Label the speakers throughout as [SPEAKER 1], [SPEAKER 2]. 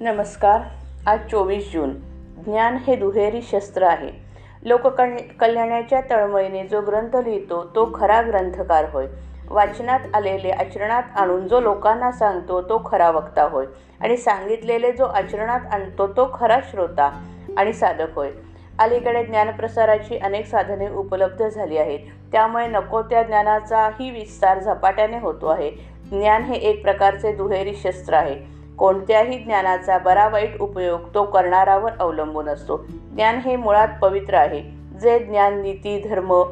[SPEAKER 1] नमस्कार आज चोवीस जून. ज्ञान हे दुहेरी शस्त्र आहे. लोककल कल्याणाच्या तळमळीने जो ग्रंथ लिहितो तो खरा ग्रंथकार होय. वाचनात आलेले आचरणात आणून जो लोकांना सांगतो तो खरा वक्ता होय. आणि सांगितलेले जो आचरणात आणतो तो खरा श्रोता आणि साधक होय. अलीकडे ज्ञानप्रसाराची अनेक साधने उपलब्ध झाली आहेत. त्यामुळे नको त्या ज्ञानाचाही विस्तार झपाट्याने होतो आहे. ज्ञान हे एक प्रकारचे दुहेरी शस्त्र आहे. कोणत्याही ज्ञानाचा बरा वाईट उपयोग तो करणारावर अवलंबून असतो. ज्ञान हे मुळात पवित्र आहे. जे ज्ञान नीती धर्म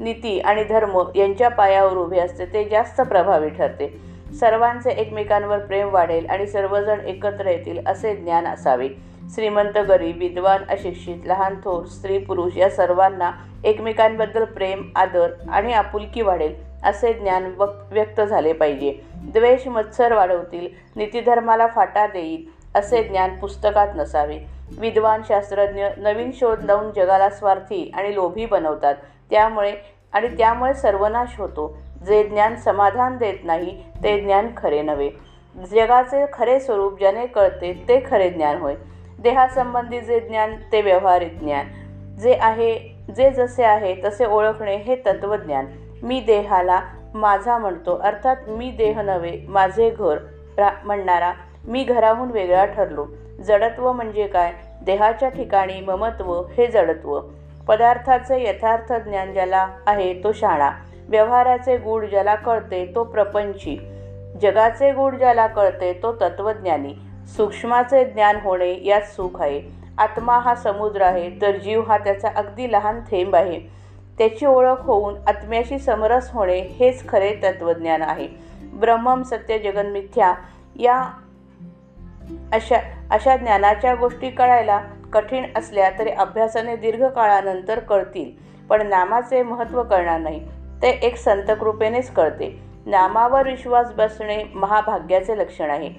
[SPEAKER 1] नीती आणि धर्म यांच्या पायावर उभे असते ते जास्त प्रभावी ठरते. सर्वांचे एकमेकांवर प्रेम वाढेल आणि सर्वजण एकत्र येतील असे ज्ञान असावे. श्रीमंत गरीब विद्वान अशिक्षित लहान थोर स्त्री पुरुष या सर्वांना एकमेकांबद्दल प्रेम आदर आणि आपुलकी वाढेल. असे ज्ञान वक व्यक्त झाले पाहिजे. द्वेष मत्सर वाढवतील नीतिधर्माला फाटा देईल असे ज्ञान पुस्तकात नसावे. विद्वान शास्त्रज्ञ नवीन शोध लावून जगाला स्वार्थी आणि लोभी बनवतात. त्यामुळे आणि त्यामुळे सर्वनाश होतो. जे ज्ञान समाधान देत नाही ते ज्ञान खरे नव्हे. जगाचे खरे स्वरूप ज्याने कळते ते खरे ज्ञान होय. देहासंबंधी जे ज्ञान ते व्यवहारिक ज्ञान. जे आहे जे जसे आहे तसे ओळखणे हे तत्वज्ञान. मी देहाला माझा म्हणतो. अर्थात मी देह नव्हे माझे घर रा म्हणणारा मी घराहून वेगळा ठरलो. जडत्व म्हणजे काय? देहाच्या ठिकाणी ममत्व हे जडत्व. पदार्थाचे यथार्थ ज्ञान ज्याला आहे तो शाळा व्यवहाराचे गूढ ज्याला कळते तो प्रपंची. जगाचे गूढ ज्याला कळते तो तत्वज्ञानी. सूक्ष्माचे ज्ञान होणे यात सुख आहे. आत्मा हा समुद्र आहे तर जीव हा त्याचा अगदी लहान थेंब आहे. त्याची ओळख होऊन आत्म्याशी समरस होणे हेच खरे तत्त्वज्ञान आहे. ब्रह्मम सत्य जगन्मिथ्या या अशा अशा ज्ञानाच्या गोष्टी कळायला कठीण असल्या तरी अभ्यासाने दीर्घकाळानंतर कळतील पण नामाचे महत्त्व कळणार नाही. ते एक संतकृपेनेच कळते. नामावर विश्वास बसणे महाभाग्याचे लक्षण आहे.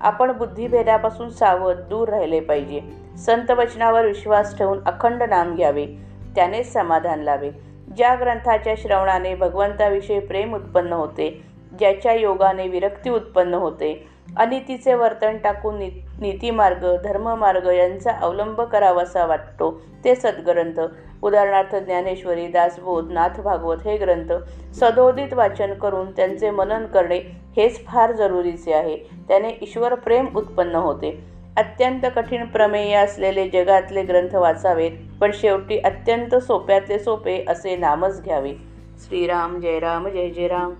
[SPEAKER 1] आपण बुद्धिभेदापासून सावध दूर राहिले पाहिजे. संत वचनावर विश्वास ठेवून अखंड नाम घ्यावे. त्यानेच समाधान लावे ज्या ग्रंथाच्या श्रवणाने भगवंताविषयी प्रेम उत्पन्न होते ज्याच्या योगाने विरक्ती उत्पन्न होते अनितीचे वर्तन टाकून नि नीतिमार्ग धर्ममार्ग यांचा अवलंब करावासा वाटतो ते सद्ग्रंथ. उदाहरणार्थ ज्ञानेश्वरी दासबोध नाथ भागवत हे ग्रंथ सदोदित वाचन करून त्यांचे मनन करणे हेच फार जरुरीचे आहे. त्याने ईश्वर प्रेम उत्पन्न होते. अत्यंत कठीण प्रमेय असलेले जगातले ग्रंथ वाचावेत पण शेवटी अत्यंत सोप्यातले सोपे असे नामच घ्यावे. श्रीराम जय राम जय जय राम.